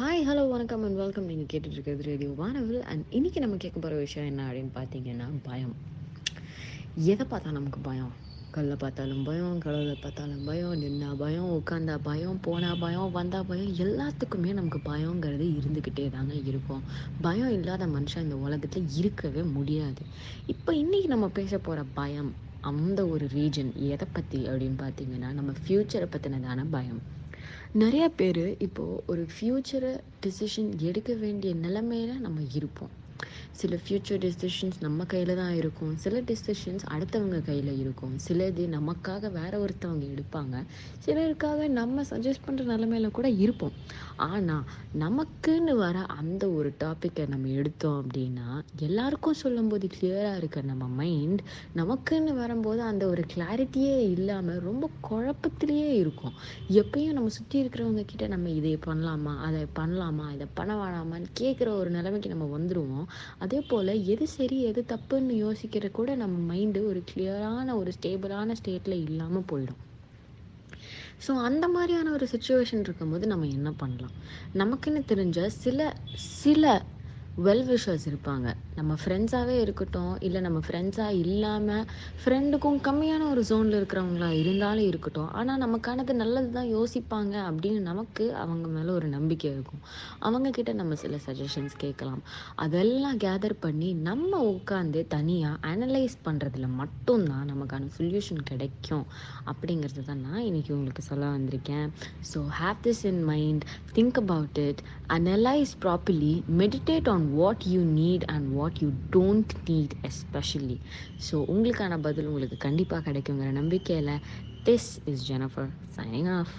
Hi hello வணக்கம் and welcome நீங்கள் கேட்டுட்ருக்கிறது ரேடியோ வானவில் அண்ட் இன்றைக்கி நம்ம கேட்க போகிற விஷயம் என்ன அப்படின்னு பார்த்தீங்கன்னா பயம். எதை பார்த்தா நமக்கு பயம்? கல்லை பார்த்தாலும் பயம் கடவுளை பார்த்தாலும் பயம் நின்னா பயம் உட்காந்தா பயம் போனால் பயம் வந்தா பயம் எல்லாத்துக்குமே நமக்கு பயங்கிறது இருந்துக்கிட்டே தாங்க இருக்கும். பயம் இல்லாத மனுஷன் இந்த உலகத்தில் இருக்கவே முடியாது. இப்போ இன்றைக்கி நம்ம பேச போகிற பயம் அந்த ஒரு ரீஜன் எதை பற்றி அப்படின்னு பார்த்தீங்கன்னா நம்ம ஃப்யூச்சரை பற்றினதான பயம். நிறைய பேர் இப்போது ஒரு ஃப்யூச்சரை டிசிஷன் எடுக்க வேண்டிய நிலைமையில நம்ம இருப்போம். சில ஃப்யூச்சர் டெசிஷன்ஸ் நம்ம கையில் தான் இருக்கும். சில டெசிஷன்ஸ் அடுத்தவங்க கையில் இருக்கும். சிலது நமக்காக வேற ஒருத்தவங்க எடுப்பாங்க. சிலருக்காக நம்ம சஜஸ்ட் பண்ணுற நிலமையில கூட இருப்போம். ஆனால் நமக்குன்னு வர அந்த ஒரு டாப்பிக்கை நம்ம எடுத்தோம் அப்படின்னா எல்லாருக்கும் சொல்லும்போது கிளியராக இருக்க நம்ம மைண்ட் நமக்குன்னு வரும்போது அந்த ஒரு கிளாரிட்டியே இல்லாமல் ரொம்ப குழப்பத்திலேயே இருக்கும். எப்பயும் நம்ம சுற்றி இருக்கிறவங்க கிட்ட நம்ம இதை பண்ணலாமா அதை பண்ணலாமா இதை பண்ண வேணாமான்னு கேட்குற ஒரு நிலைமைக்கு நம்ம வந்துடுவோம் அதே போல் எது சரி எது தப்புன்னு யோசிக்கிற கூட நம்ம மைண்டு ஒரு கிளியரான ஒரு ஸ்டேபிளான ஸ்டேட்டில் இல்லாமல் போயிடும். ஸோ அந்த மாதிரியான ஒரு சுச்சுவேஷன் இருக்கும்போது நம்ம என்ன பண்ணலாம்? நமக்குன்னு தெரிஞ்ச சில சில வெல் விஷர்ஸ் இருப்பாங்க. நம்ம ஃப்ரெண்ட்ஸாகவே இருக்கட்டும் இல்லை நம்ம ஃப்ரெண்ட்ஸாக இல்லாமல் ஃப்ரெண்டுக்கும் கம்மியான ஒரு ஜோனில் இருக்கிறவங்களா இருந்தாலும் இருக்கட்டும். ஆனால் நமக்கானது நல்லது தான் யோசிப்பாங்க அப்படின்னு நமக்கு அவங்க மேலே ஒரு நம்பிக்கை இருக்கும். அவங்கக்கிட்ட நம்ம சில சஜஷன்ஸ் கேட்கலாம். அதெல்லாம் கேதர் பண்ணி நம்ம உட்காந்து தனியாக அனலைஸ் பண்ணுறதுல மட்டும்தான் நமக்கான சொல்யூஷன் கிடைக்கும். அப்படிங்கிறது தான் நான் இன்றைக்கி உங்களுக்கு சொல்ல வந்திருக்கேன். So have this in mind think about it analyse properly meditate on what you need and what you don't need especially so உங்களுக்கான பதில் உங்களுக்கு கண்டிப்பாக கிடைக்குங்கிற நம்பிக்கையில் this is Jennifer signing off